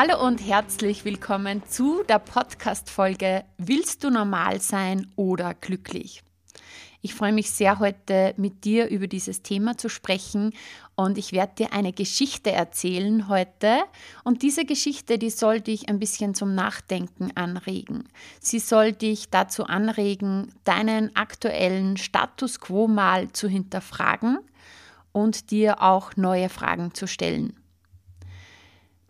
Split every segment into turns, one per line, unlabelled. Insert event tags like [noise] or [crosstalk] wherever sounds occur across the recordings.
Hallo und herzlich willkommen zu der Podcast-Folge Willst du normal sein oder glücklich? Ich freue mich sehr, heute mit dir über dieses Thema zu sprechen und ich werde dir eine Geschichte erzählen heute. Und diese Geschichte, die soll dich ein bisschen zum Nachdenken anregen. Sie soll dich dazu anregen, deinen aktuellen Status quo mal zu hinterfragen und dir auch neue Fragen zu stellen.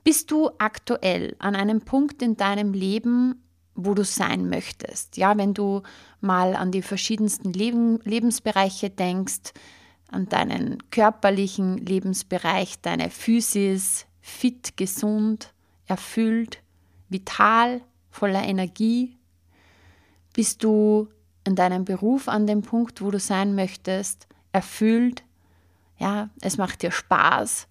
Bist du aktuell an einem Punkt in deinem Leben, wo du sein möchtest? Ja, wenn du mal an die verschiedensten Leben, Lebensbereiche denkst, an deinen körperlichen Lebensbereich, deine Physis, fit, gesund, erfüllt, vital, voller Energie? Bist du in deinem Beruf an dem Punkt, wo du sein möchtest, erfüllt? Ja, es macht dir Spaß,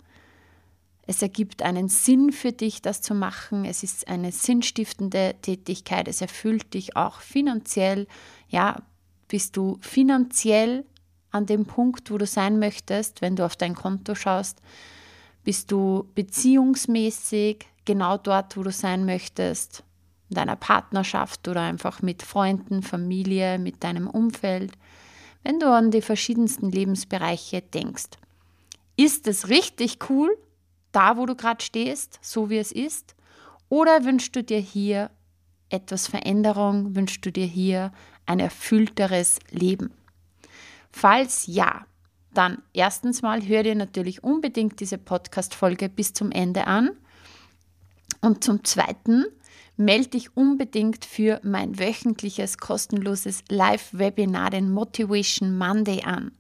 es ergibt einen Sinn für dich, das zu machen. Es ist eine sinnstiftende Tätigkeit. Es erfüllt dich auch finanziell. Ja, bist du finanziell an dem Punkt, wo du sein möchtest, wenn du auf dein Konto schaust? Bist du beziehungsmäßig genau dort, wo du sein möchtest? In deiner Partnerschaft oder einfach mit Freunden, Familie, mit deinem Umfeld? Wenn du an die verschiedensten Lebensbereiche denkst. Ist es richtig cool? Da, wo du gerade stehst, so wie es ist? Oder wünschst du dir hier etwas Veränderung? Wünschst du dir hier ein erfüllteres Leben? Falls ja, dann erstens mal hör dir natürlich unbedingt diese Podcast-Folge bis zum Ende an. Und zum Zweiten, melde dich unbedingt für mein wöchentliches kostenloses Live-Webinar, den Motivation Monday, an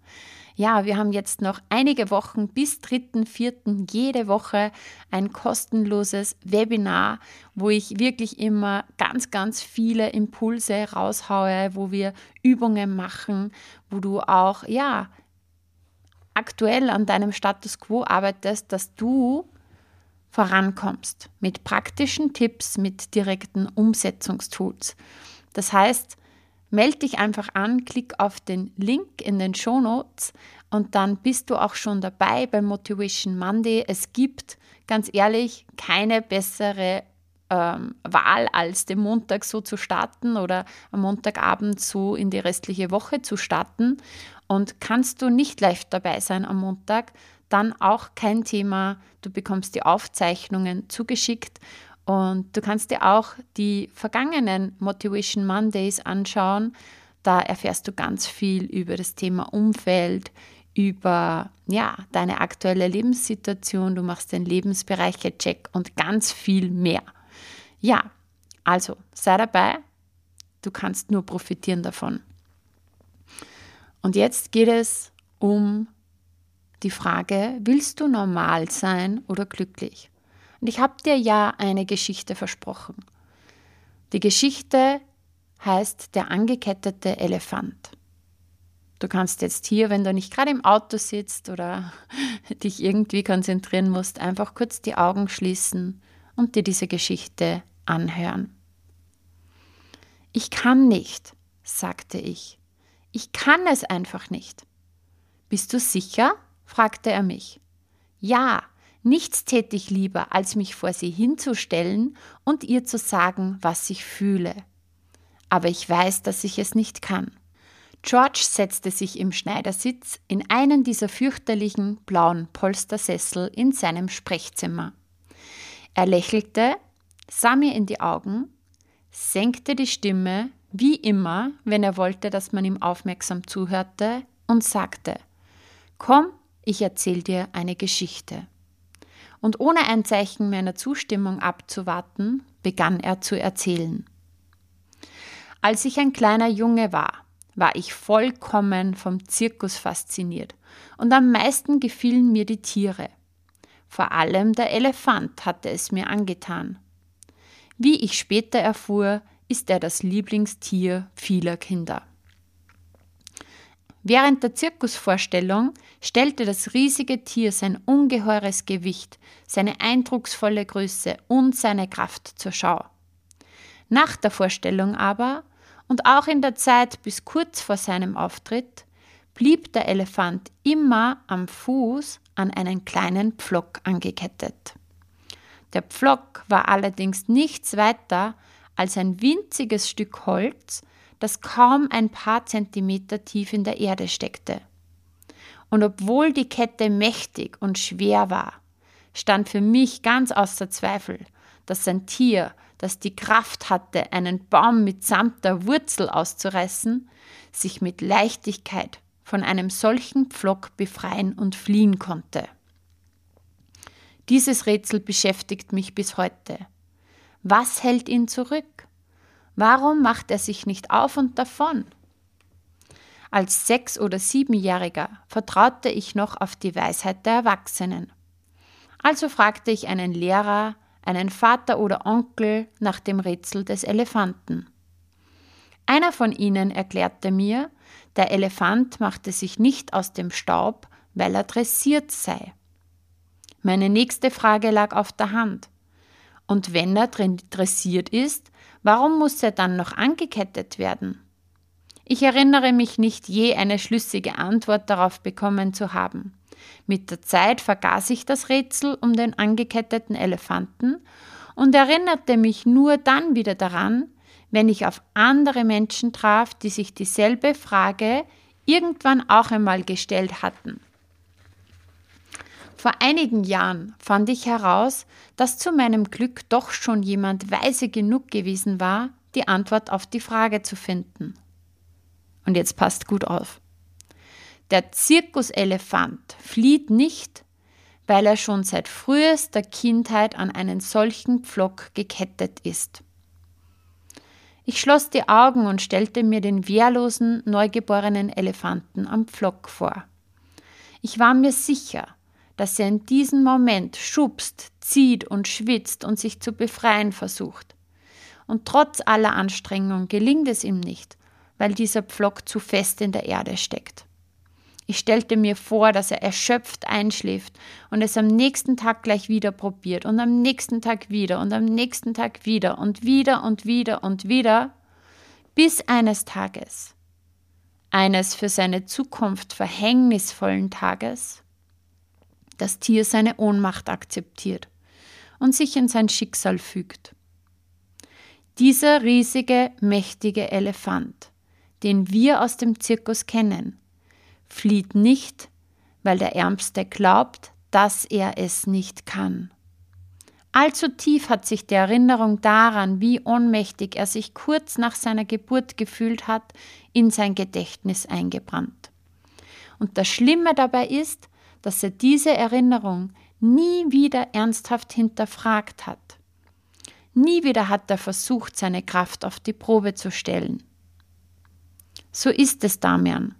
ja, wir haben jetzt noch einige Wochen bis 3.4. jede Woche ein kostenloses Webinar, wo ich wirklich immer ganz, ganz viele Impulse raushaue, wo wir Übungen machen, wo du auch, ja, aktuell an deinem Status quo arbeitest, dass du vorankommst mit praktischen Tipps, mit direkten Umsetzungstools. Das heißt, Meld dich einfach an, klick auf den Link in den Show Notes und dann bist du auch schon dabei beim Motivation Monday. Es gibt, ganz ehrlich, keine bessere ähm, Wahl, als den Montag so zu starten oder am Montagabend so in die restliche Woche zu starten. Und kannst du nicht live dabei sein am Montag, dann auch kein Thema. Du bekommst die Aufzeichnungen zugeschickt und du kannst dir auch die vergangenen Motivation Mondays anschauen. Da erfährst du ganz viel über das Thema Umfeld, über ja, deine aktuelle Lebenssituation, du machst den Lebensbereiche-Check und ganz viel mehr. Ja, also sei dabei, du kannst nur profitieren davon. Und jetzt geht es um die Frage, willst du normal sein oder glücklich? Und ich habe dir ja eine Geschichte versprochen. Die Geschichte heißt Der angekettete Elefant. Du kannst jetzt hier, wenn du nicht gerade im Auto sitzt oder [laughs] dich irgendwie konzentrieren musst, einfach kurz die Augen schließen und dir diese Geschichte anhören. Ich kann nicht, sagte ich. Ich kann es einfach nicht. Bist du sicher? fragte er mich. Ja, Nichts täte ich lieber, als mich vor sie hinzustellen und ihr zu sagen, was ich fühle. Aber ich weiß, dass ich es nicht kann. George setzte sich im Schneidersitz in einen dieser fürchterlichen blauen Polstersessel in seinem Sprechzimmer. Er lächelte, sah mir in die Augen, senkte die Stimme, wie immer, wenn er wollte, dass man ihm aufmerksam zuhörte, und sagte Komm, ich erzähl dir eine Geschichte und ohne ein Zeichen meiner Zustimmung abzuwarten, begann er zu erzählen. Als ich ein kleiner Junge war, war ich vollkommen vom Zirkus fasziniert und am meisten gefielen mir die Tiere. Vor allem der Elefant hatte es mir angetan. Wie ich später erfuhr, ist er das Lieblingstier vieler Kinder. Während der Zirkusvorstellung stellte das riesige Tier sein ungeheures Gewicht, seine eindrucksvolle Größe und seine Kraft zur Schau. Nach der Vorstellung aber und auch in der Zeit bis kurz vor seinem Auftritt blieb der Elefant immer am Fuß an einen kleinen Pflock angekettet. Der Pflock war allerdings nichts weiter als ein winziges Stück Holz, das kaum ein paar Zentimeter tief in der Erde steckte. Und obwohl die Kette mächtig und schwer war, stand für mich ganz außer Zweifel, dass ein Tier, das die Kraft hatte, einen Baum mitsamt der Wurzel auszureißen, sich mit Leichtigkeit von einem solchen Pflock befreien und fliehen konnte. Dieses Rätsel beschäftigt mich bis heute. Was hält ihn zurück? Warum macht er sich nicht auf und davon? Als Sechs- oder Siebenjähriger vertraute ich noch auf die Weisheit der Erwachsenen. Also fragte ich einen Lehrer, einen Vater oder Onkel nach dem Rätsel des Elefanten. Einer von ihnen erklärte mir, der Elefant machte sich nicht aus dem Staub, weil er dressiert sei. Meine nächste Frage lag auf der Hand. Und wenn er dressiert ist, warum muss er dann noch angekettet werden? Ich erinnere mich nicht je eine schlüssige Antwort darauf bekommen zu haben. Mit der Zeit vergaß ich das Rätsel um den angeketteten Elefanten und erinnerte mich nur dann wieder daran, wenn ich auf andere Menschen traf, die sich dieselbe Frage irgendwann auch einmal gestellt hatten. Vor einigen Jahren fand ich heraus, dass zu meinem Glück doch schon jemand weise genug gewesen war, die Antwort auf die Frage zu finden. Und jetzt passt gut auf. Der Zirkuselefant flieht nicht, weil er schon seit frühester Kindheit an einen solchen Pflock gekettet ist. Ich schloss die Augen und stellte mir den wehrlosen, neugeborenen Elefanten am Pflock vor. Ich war mir sicher, dass er in diesem Moment schubst, zieht und schwitzt und sich zu befreien versucht. Und trotz aller Anstrengung gelingt es ihm nicht, weil dieser Pflock zu fest in der Erde steckt. Ich stellte mir vor, dass er erschöpft einschläft und es am nächsten Tag gleich wieder probiert und am nächsten Tag wieder und am nächsten Tag wieder und wieder und wieder und wieder, bis eines Tages, eines für seine Zukunft verhängnisvollen Tages, das Tier seine Ohnmacht akzeptiert und sich in sein Schicksal fügt. Dieser riesige, mächtige Elefant, den wir aus dem Zirkus kennen, flieht nicht, weil der Ärmste glaubt, dass er es nicht kann. Allzu tief hat sich die Erinnerung daran, wie ohnmächtig er sich kurz nach seiner Geburt gefühlt hat, in sein Gedächtnis eingebrannt. Und das Schlimme dabei ist, dass er diese Erinnerung nie wieder ernsthaft hinterfragt hat. Nie wieder hat er versucht, seine Kraft auf die Probe zu stellen. So ist es, Damian.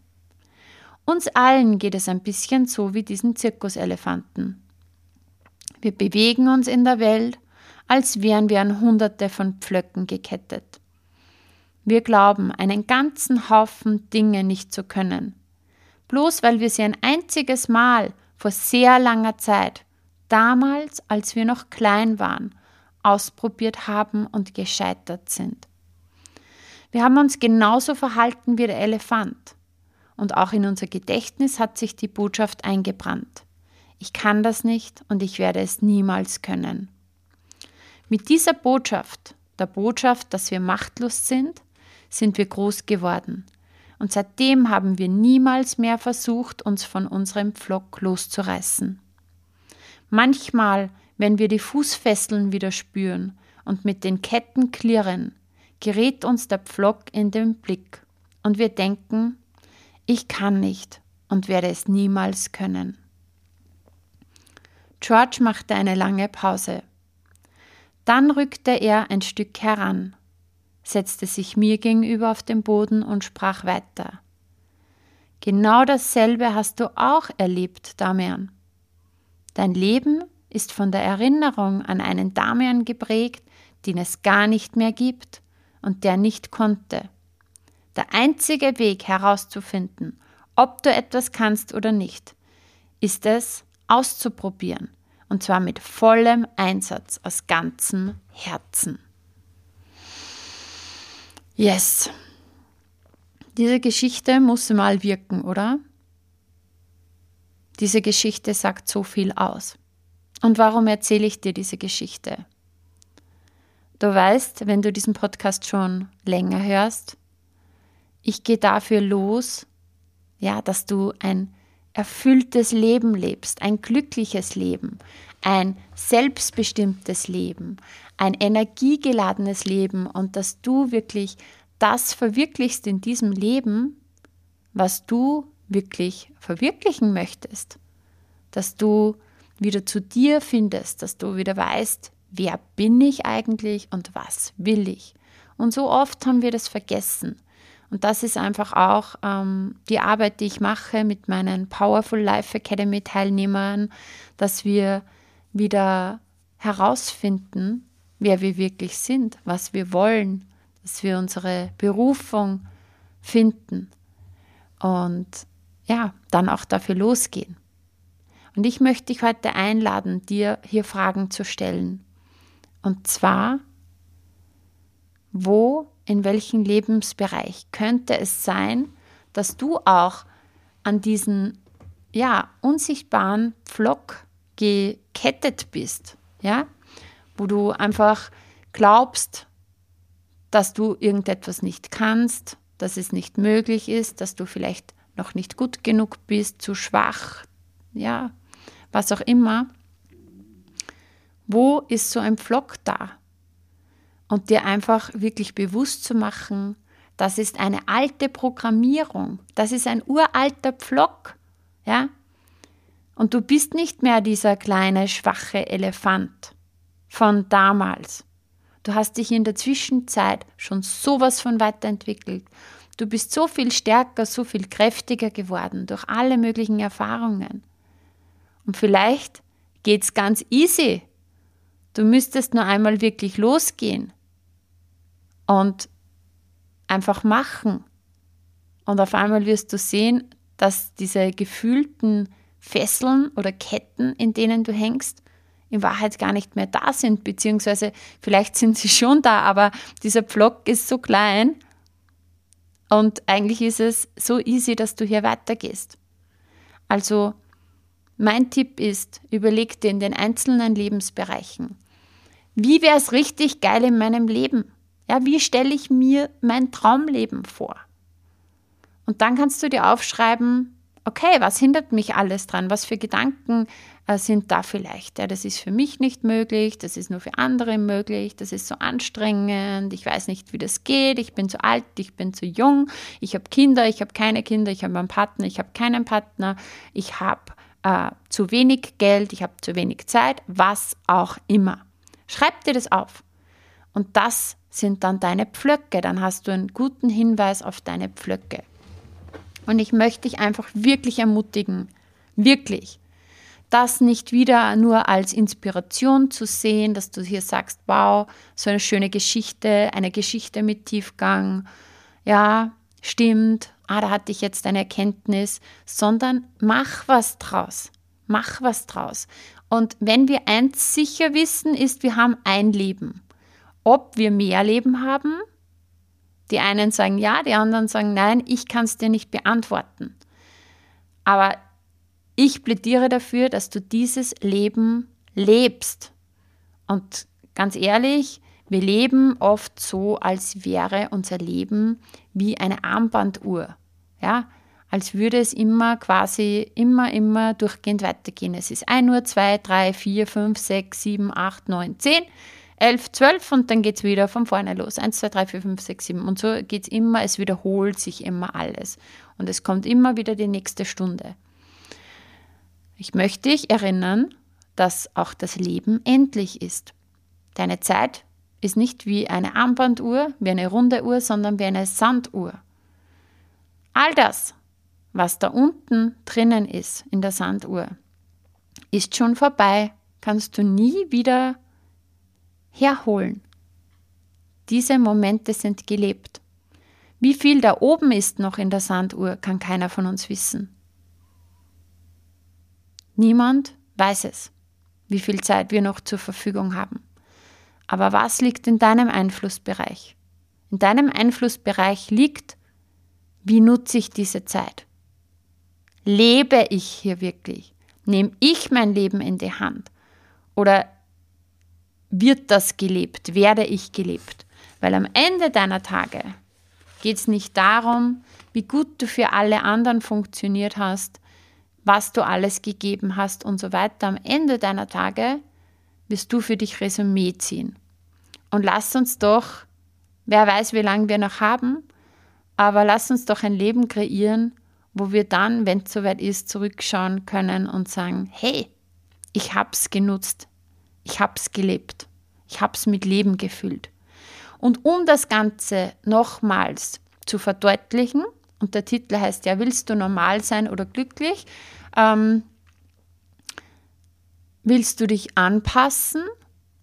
Uns allen geht es ein bisschen so wie diesen Zirkuselefanten. Wir bewegen uns in der Welt, als wären wir an Hunderte von Pflöcken gekettet. Wir glauben, einen ganzen Haufen Dinge nicht zu können, bloß weil wir sie ein einziges Mal vor sehr langer Zeit, damals, als wir noch klein waren, ausprobiert haben und gescheitert sind. Wir haben uns genauso verhalten wie der Elefant. Und auch in unser Gedächtnis hat sich die Botschaft eingebrannt. Ich kann das nicht und ich werde es niemals können. Mit dieser Botschaft, der Botschaft, dass wir machtlos sind, sind wir groß geworden und seitdem haben wir niemals mehr versucht, uns von unserem Pflock loszureißen. Manchmal, wenn wir die Fußfesseln wieder spüren und mit den Ketten klirren, gerät uns der Pflock in den Blick und wir denken, ich kann nicht und werde es niemals können. George machte eine lange Pause. Dann rückte er ein Stück heran setzte sich mir gegenüber auf den Boden und sprach weiter. Genau dasselbe hast du auch erlebt, Damian. Dein Leben ist von der Erinnerung an einen Damian geprägt, den es gar nicht mehr gibt und der nicht konnte. Der einzige Weg herauszufinden, ob du etwas kannst oder nicht, ist es auszuprobieren. Und zwar mit vollem Einsatz aus ganzem Herzen. Yes. Diese Geschichte muss mal wirken, oder? Diese Geschichte sagt so viel aus. Und warum erzähle ich dir diese Geschichte? Du weißt, wenn du diesen Podcast schon länger hörst, ich gehe dafür los, ja, dass du ein erfülltes Leben lebst, ein glückliches Leben, ein selbstbestimmtes Leben, ein energiegeladenes Leben und dass du wirklich das verwirklichst in diesem Leben, was du wirklich verwirklichen möchtest, dass du wieder zu dir findest, dass du wieder weißt, wer bin ich eigentlich und was will ich. Und so oft haben wir das vergessen. Und das ist einfach auch ähm, die Arbeit, die ich mache mit meinen Powerful Life Academy Teilnehmern, dass wir wieder herausfinden, wer wir wirklich sind, was wir wollen, dass wir unsere Berufung finden und ja, dann auch dafür losgehen. Und ich möchte dich heute einladen, dir hier Fragen zu stellen. Und zwar, wo, in welchem Lebensbereich könnte es sein, dass du auch an diesen ja, unsichtbaren Pflock gekettet bist, ja, wo du einfach glaubst, dass du irgendetwas nicht kannst, dass es nicht möglich ist, dass du vielleicht noch nicht gut genug bist, zu schwach, ja, was auch immer. Wo ist so ein Pflock da? Und dir einfach wirklich bewusst zu machen, das ist eine alte Programmierung, das ist ein uralter Pflock, ja? Und du bist nicht mehr dieser kleine, schwache Elefant von damals. Du hast dich in der Zwischenzeit schon sowas von weiterentwickelt. Du bist so viel stärker, so viel kräftiger geworden durch alle möglichen Erfahrungen. Und vielleicht geht's ganz easy Du müsstest nur einmal wirklich losgehen und einfach machen. Und auf einmal wirst du sehen, dass diese gefühlten Fesseln oder Ketten, in denen du hängst, in Wahrheit gar nicht mehr da sind, beziehungsweise vielleicht sind sie schon da, aber dieser Pflock ist so klein und eigentlich ist es so easy, dass du hier weitergehst. Also mein Tipp ist, überleg dir in den einzelnen Lebensbereichen, wie wäre es richtig geil in meinem Leben? Ja, wie stelle ich mir mein Traumleben vor? Und dann kannst du dir aufschreiben, okay, was hindert mich alles dran? Was für Gedanken sind da vielleicht? Ja, das ist für mich nicht möglich, das ist nur für andere möglich, das ist so anstrengend, ich weiß nicht, wie das geht, ich bin zu alt, ich bin zu jung, ich habe Kinder, ich habe keine Kinder, ich habe einen Partner, ich habe keinen Partner, ich habe äh, zu wenig Geld, ich habe zu wenig Zeit, was auch immer. Schreib dir das auf. Und das sind dann deine Pflöcke. Dann hast du einen guten Hinweis auf deine Pflöcke. Und ich möchte dich einfach wirklich ermutigen, wirklich, das nicht wieder nur als Inspiration zu sehen, dass du hier sagst, wow, so eine schöne Geschichte, eine Geschichte mit Tiefgang, ja, stimmt, ah, da hatte ich jetzt eine Erkenntnis, sondern mach was draus. Mach was draus. Und wenn wir eins sicher wissen, ist, wir haben ein Leben. Ob wir mehr Leben haben, die einen sagen ja, die anderen sagen nein, ich kann es dir nicht beantworten. Aber ich plädiere dafür, dass du dieses Leben lebst. Und ganz ehrlich, wir leben oft so, als wäre unser Leben wie eine Armbanduhr. Ja, als würde es immer quasi immer, immer durchgehend weitergehen. Es ist 1 Uhr, 2, 3, 4, 5, 6, 7, 8, 9, 10, 11, 12 und dann geht es wieder von vorne los. 1, 2, 3, 4, 5, 6, 7 und so geht es immer, es wiederholt sich immer alles. Und es kommt immer wieder die nächste Stunde. Ich möchte dich erinnern, dass auch das Leben endlich ist. Deine Zeit ist nicht wie eine Armbanduhr, wie eine runde Uhr, sondern wie eine Sanduhr. All das, was da unten drinnen ist in der Sanduhr, ist schon vorbei, kannst du nie wieder herholen. diese Momente sind gelebt. Wie viel da oben ist noch in der Sanduhr, kann keiner von uns wissen. Niemand weiß es, wie viel Zeit wir noch zur Verfügung haben. Aber was liegt in deinem Einflussbereich? In deinem Einflussbereich liegt, wie nutze ich diese Zeit? Lebe ich hier wirklich? Nehme ich mein Leben in die Hand? Oder wird das gelebt? Werde ich gelebt? Weil am Ende deiner Tage geht es nicht darum, wie gut du für alle anderen funktioniert hast, was du alles gegeben hast und so weiter. Am Ende deiner Tage wirst du für dich Resümee ziehen. Und lass uns doch, wer weiß, wie lange wir noch haben, aber lass uns doch ein Leben kreieren, wo wir dann, wenn es soweit ist, zurückschauen können und sagen, hey, ich hab's genutzt, ich hab's gelebt, ich hab's mit Leben gefüllt. Und um das Ganze nochmals zu verdeutlichen, und der Titel heißt ja, willst du normal sein oder glücklich? Ähm, willst du dich anpassen,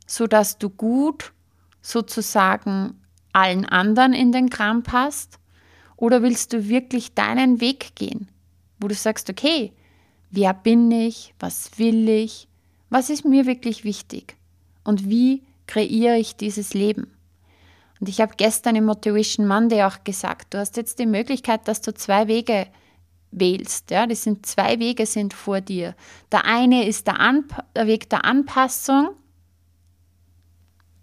sodass du gut sozusagen allen anderen in den Kram passt? Oder willst du wirklich deinen Weg gehen, wo du sagst, okay, wer bin ich, was will ich, was ist mir wirklich wichtig und wie kreiere ich dieses Leben? Und ich habe gestern im Motivation Monday auch gesagt, du hast jetzt die Möglichkeit, dass du zwei Wege wählst. Ja, das sind zwei Wege sind vor dir. Der eine ist der, der Weg der Anpassung,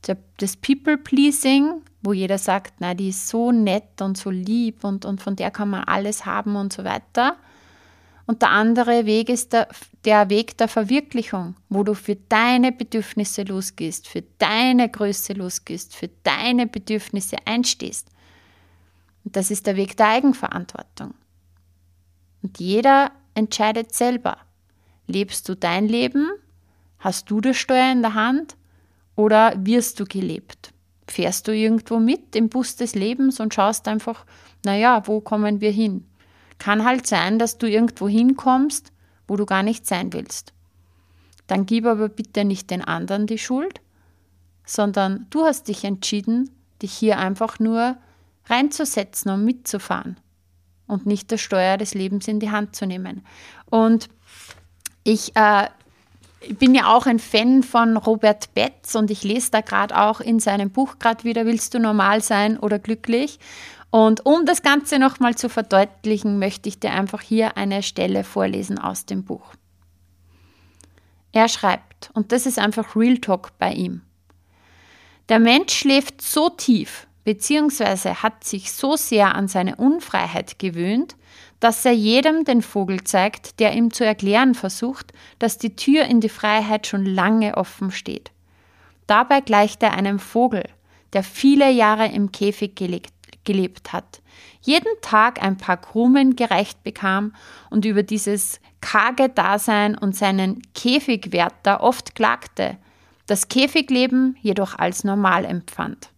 der, das People-Pleasing, wo jeder sagt, na, die ist so nett und so lieb und, und von der kann man alles haben und so weiter. Und der andere Weg ist der, der Weg der Verwirklichung, wo du für deine Bedürfnisse losgehst, für deine Größe losgehst, für deine Bedürfnisse einstehst. Und das ist der Weg der Eigenverantwortung. Und jeder entscheidet selber. Lebst du dein Leben? Hast du das Steuer in der Hand? Oder wirst du gelebt? Fährst du irgendwo mit im Bus des Lebens und schaust einfach, naja, wo kommen wir hin? Kann halt sein, dass du irgendwo hinkommst, wo du gar nicht sein willst. Dann gib aber bitte nicht den anderen die Schuld, sondern du hast dich entschieden, dich hier einfach nur reinzusetzen und mitzufahren und nicht das Steuer des Lebens in die Hand zu nehmen. Und ich äh, bin ja auch ein Fan von Robert Betz und ich lese da gerade auch in seinem Buch gerade wieder, willst du normal sein oder glücklich? Und um das Ganze nochmal zu verdeutlichen, möchte ich dir einfach hier eine Stelle vorlesen aus dem Buch. Er schreibt, und das ist einfach Real Talk bei ihm. Der Mensch schläft so tief, beziehungsweise hat sich so sehr an seine Unfreiheit gewöhnt, dass er jedem den Vogel zeigt, der ihm zu erklären versucht, dass die Tür in die Freiheit schon lange offen steht. Dabei gleicht er einem Vogel, der viele Jahre im Käfig gelegt gelebt hat, jeden Tag ein paar Krumen gereicht bekam und über dieses karge Dasein und seinen Käfigwärter oft klagte, das Käfigleben jedoch als normal empfand.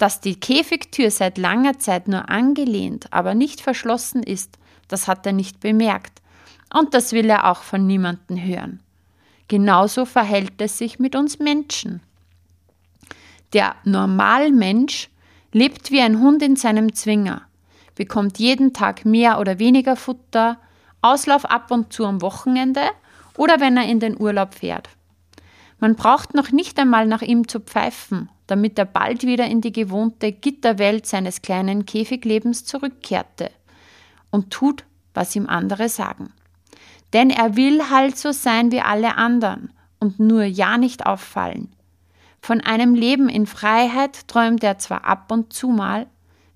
Dass die Käfigtür seit langer Zeit nur angelehnt, aber nicht verschlossen ist, das hat er nicht bemerkt. Und das will er auch von niemandem hören. Genauso verhält es sich mit uns Menschen. Der Normalmensch lebt wie ein Hund in seinem Zwinger, bekommt jeden Tag mehr oder weniger Futter, Auslauf ab und zu am Wochenende oder wenn er in den Urlaub fährt. Man braucht noch nicht einmal nach ihm zu pfeifen, damit er bald wieder in die gewohnte Gitterwelt seines kleinen Käfiglebens zurückkehrte und tut, was ihm andere sagen. Denn er will halt so sein wie alle anderen und nur ja nicht auffallen. Von einem Leben in Freiheit träumt er zwar ab und zu mal,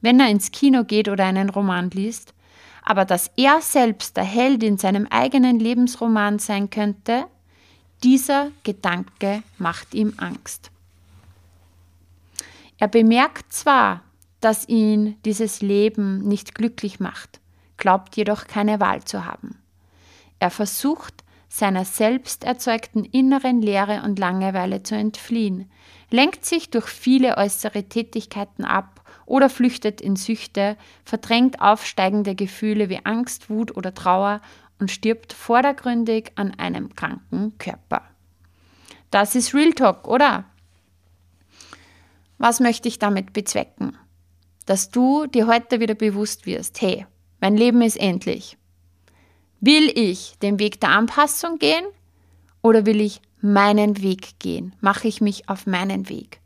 wenn er ins Kino geht oder einen Roman liest, aber dass er selbst der Held in seinem eigenen Lebensroman sein könnte, dieser Gedanke macht ihm Angst. Er bemerkt zwar, dass ihn dieses Leben nicht glücklich macht, glaubt jedoch keine Wahl zu haben. Er versucht, seiner selbst erzeugten inneren Leere und Langeweile zu entfliehen, lenkt sich durch viele äußere Tätigkeiten ab oder flüchtet in Süchte, verdrängt aufsteigende Gefühle wie Angst, Wut oder Trauer und stirbt vordergründig an einem kranken Körper. Das ist Real Talk, oder? Was möchte ich damit bezwecken? Dass du dir heute wieder bewusst wirst, hey, mein Leben ist endlich. Will ich den Weg der Anpassung gehen oder will ich meinen Weg gehen? Mache ich mich auf meinen Weg?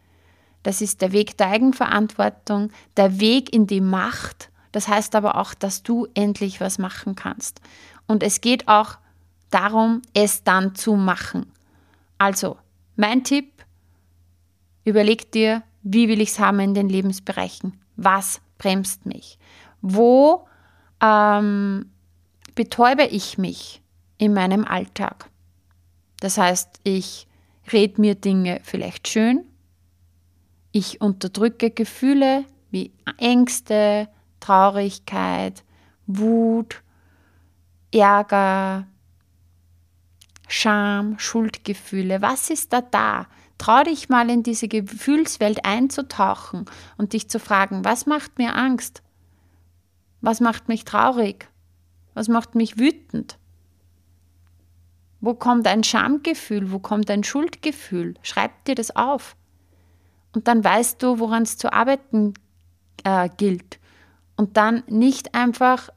Das ist der Weg der Eigenverantwortung, der Weg in die Macht. Das heißt aber auch, dass du endlich was machen kannst. Und es geht auch darum, es dann zu machen. Also, mein Tipp, überleg dir, wie will ich es haben in den Lebensbereichen? Was bremst mich? Wo ähm, betäube ich mich in meinem Alltag? Das heißt, ich rede mir Dinge vielleicht schön, ich unterdrücke Gefühle wie Ängste, Traurigkeit, Wut, Ärger, Scham, Schuldgefühle. Was ist da da? Trau dich mal in diese Gefühlswelt einzutauchen und dich zu fragen, was macht mir Angst? Was macht mich traurig? Was macht mich wütend? Wo kommt ein Schamgefühl? Wo kommt ein Schuldgefühl? Schreib dir das auf. Und dann weißt du, woran es zu arbeiten äh, gilt. Und dann nicht einfach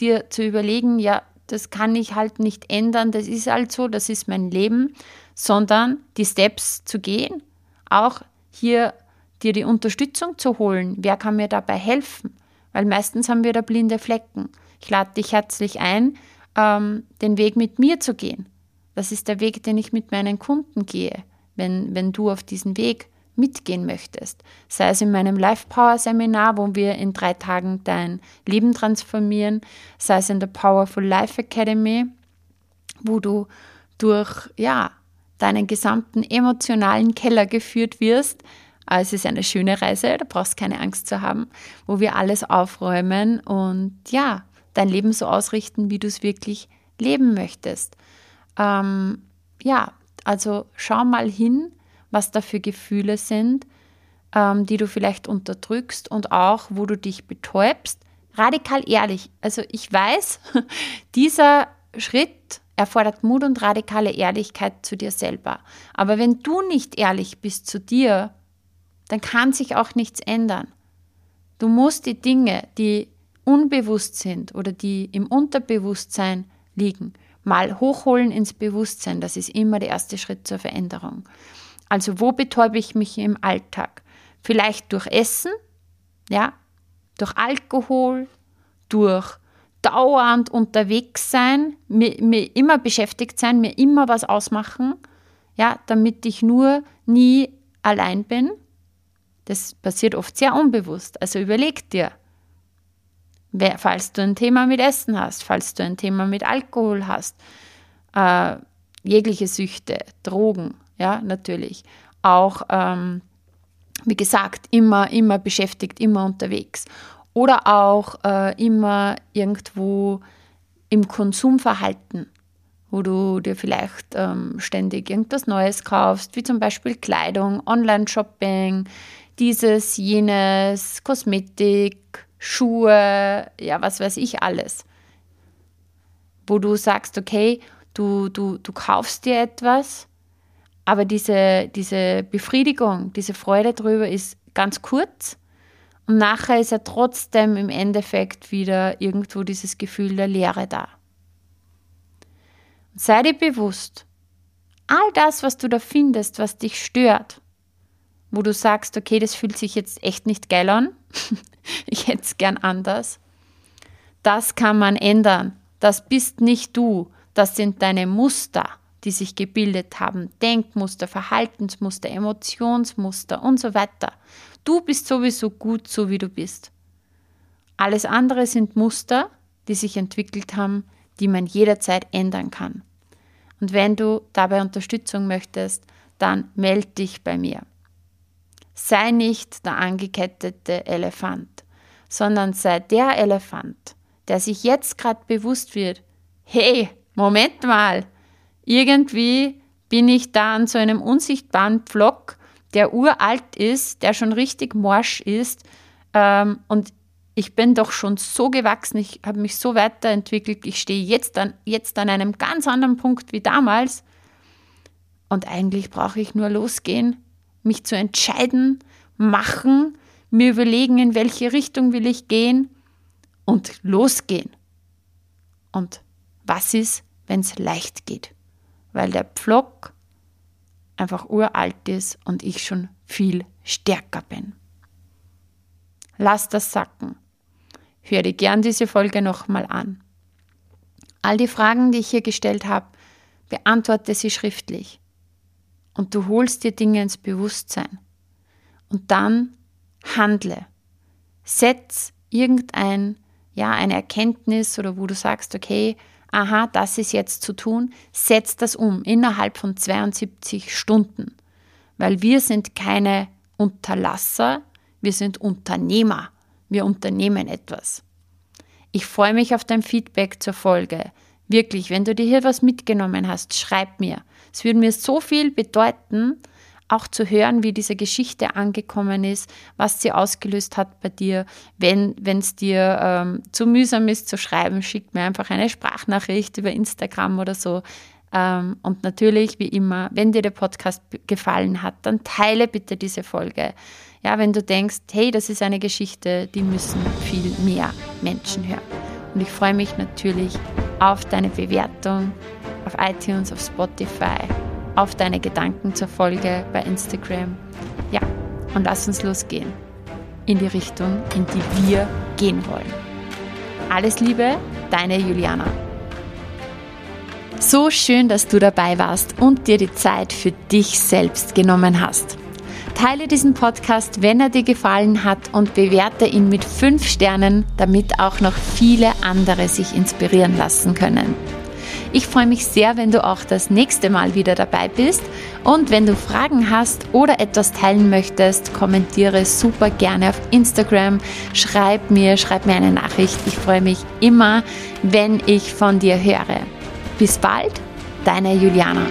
dir zu überlegen, ja, das kann ich halt nicht ändern, das ist halt so, das ist mein Leben, sondern die Steps zu gehen, auch hier dir die Unterstützung zu holen. Wer kann mir dabei helfen? Weil meistens haben wir da blinde Flecken. Ich lade dich herzlich ein, ähm, den Weg mit mir zu gehen. Das ist der Weg, den ich mit meinen Kunden gehe. Wenn, wenn du auf diesen Weg mitgehen möchtest. Sei es in meinem Life Power Seminar, wo wir in drei Tagen dein Leben transformieren, sei es in der Powerful Life Academy, wo du durch ja, deinen gesamten emotionalen Keller geführt wirst. Es ist eine schöne Reise, da brauchst keine Angst zu haben, wo wir alles aufräumen und ja, dein Leben so ausrichten, wie du es wirklich leben möchtest. Ähm, ja, also schau mal hin, was da für Gefühle sind, ähm, die du vielleicht unterdrückst und auch, wo du dich betäubst. Radikal ehrlich. Also ich weiß, [laughs] dieser Schritt erfordert Mut und radikale Ehrlichkeit zu dir selber. Aber wenn du nicht ehrlich bist zu dir, dann kann sich auch nichts ändern. Du musst die Dinge, die unbewusst sind oder die im Unterbewusstsein liegen, mal hochholen ins Bewusstsein. Das ist immer der erste Schritt zur Veränderung. Also wo betäube ich mich im Alltag? Vielleicht durch Essen, ja, durch Alkohol, durch dauernd unterwegs sein, mir, mir immer beschäftigt sein, mir immer was ausmachen, ja, damit ich nur nie allein bin. Das passiert oft sehr unbewusst. Also überleg dir, falls du ein Thema mit Essen hast, falls du ein Thema mit Alkohol hast, äh, jegliche Süchte, Drogen, ja, natürlich. Auch, ähm, wie gesagt, immer, immer beschäftigt, immer unterwegs. Oder auch äh, immer irgendwo im Konsumverhalten, wo du dir vielleicht ähm, ständig irgendwas Neues kaufst, wie zum Beispiel Kleidung, Online-Shopping, dieses, jenes, Kosmetik, Schuhe, ja, was weiß ich alles. Wo du sagst, okay, du, du, du kaufst dir etwas aber diese, diese Befriedigung, diese Freude darüber ist ganz kurz und nachher ist ja trotzdem im Endeffekt wieder irgendwo dieses Gefühl der Leere da. Sei dir bewusst, all das, was du da findest, was dich stört, wo du sagst, okay, das fühlt sich jetzt echt nicht geil an, [laughs] ich hätte es gern anders, das kann man ändern. Das bist nicht du, das sind deine Muster die sich gebildet haben, Denkmuster, Verhaltensmuster, Emotionsmuster und so weiter. Du bist sowieso gut, so wie du bist. Alles andere sind Muster, die sich entwickelt haben, die man jederzeit ändern kann. Und wenn du dabei Unterstützung möchtest, dann melde dich bei mir. Sei nicht der angekettete Elefant, sondern sei der Elefant, der sich jetzt gerade bewusst wird, hey, Moment mal, irgendwie bin ich da an so einem unsichtbaren Pflock, der uralt ist, der schon richtig morsch ist. Ähm, und ich bin doch schon so gewachsen, ich habe mich so weiterentwickelt, ich stehe jetzt an, jetzt an einem ganz anderen Punkt wie damals. Und eigentlich brauche ich nur losgehen, mich zu entscheiden, machen, mir überlegen, in welche Richtung will ich gehen und losgehen. Und was ist, wenn es leicht geht? Weil der Pflock einfach uralt ist und ich schon viel stärker bin. Lass das sacken. Hör dir gern diese Folge nochmal an. All die Fragen, die ich hier gestellt habe, beantworte sie schriftlich. Und du holst dir Dinge ins Bewusstsein. Und dann handle. Setz irgendein, ja, eine Erkenntnis oder wo du sagst, okay, aha, das ist jetzt zu tun, setz das um innerhalb von 72 Stunden. Weil wir sind keine Unterlasser, wir sind Unternehmer. Wir unternehmen etwas. Ich freue mich auf dein Feedback zur Folge. Wirklich, wenn du dir hier was mitgenommen hast, schreib mir. Es würde mir so viel bedeuten, auch zu hören, wie diese Geschichte angekommen ist, was sie ausgelöst hat bei dir. Wenn es dir ähm, zu mühsam ist zu schreiben, schick mir einfach eine Sprachnachricht über Instagram oder so. Ähm, und natürlich, wie immer, wenn dir der Podcast gefallen hat, dann teile bitte diese Folge. Ja, wenn du denkst, hey, das ist eine Geschichte, die müssen viel mehr Menschen hören. Und ich freue mich natürlich auf deine Bewertung auf iTunes, auf Spotify auf deine Gedanken zur Folge bei Instagram. Ja, und lass uns losgehen in die Richtung, in die wir gehen wollen. Alles Liebe, deine Juliana. So schön, dass du dabei warst und dir die Zeit für dich selbst genommen hast. Teile diesen Podcast, wenn er dir gefallen hat und bewerte ihn mit 5 Sternen, damit auch noch viele andere sich inspirieren lassen können. Ich freue mich sehr, wenn du auch das nächste Mal wieder dabei bist. Und wenn du Fragen hast oder etwas teilen möchtest, kommentiere super gerne auf Instagram. Schreib mir, schreib mir eine Nachricht. Ich freue mich immer, wenn ich von dir höre. Bis bald, deine Juliana.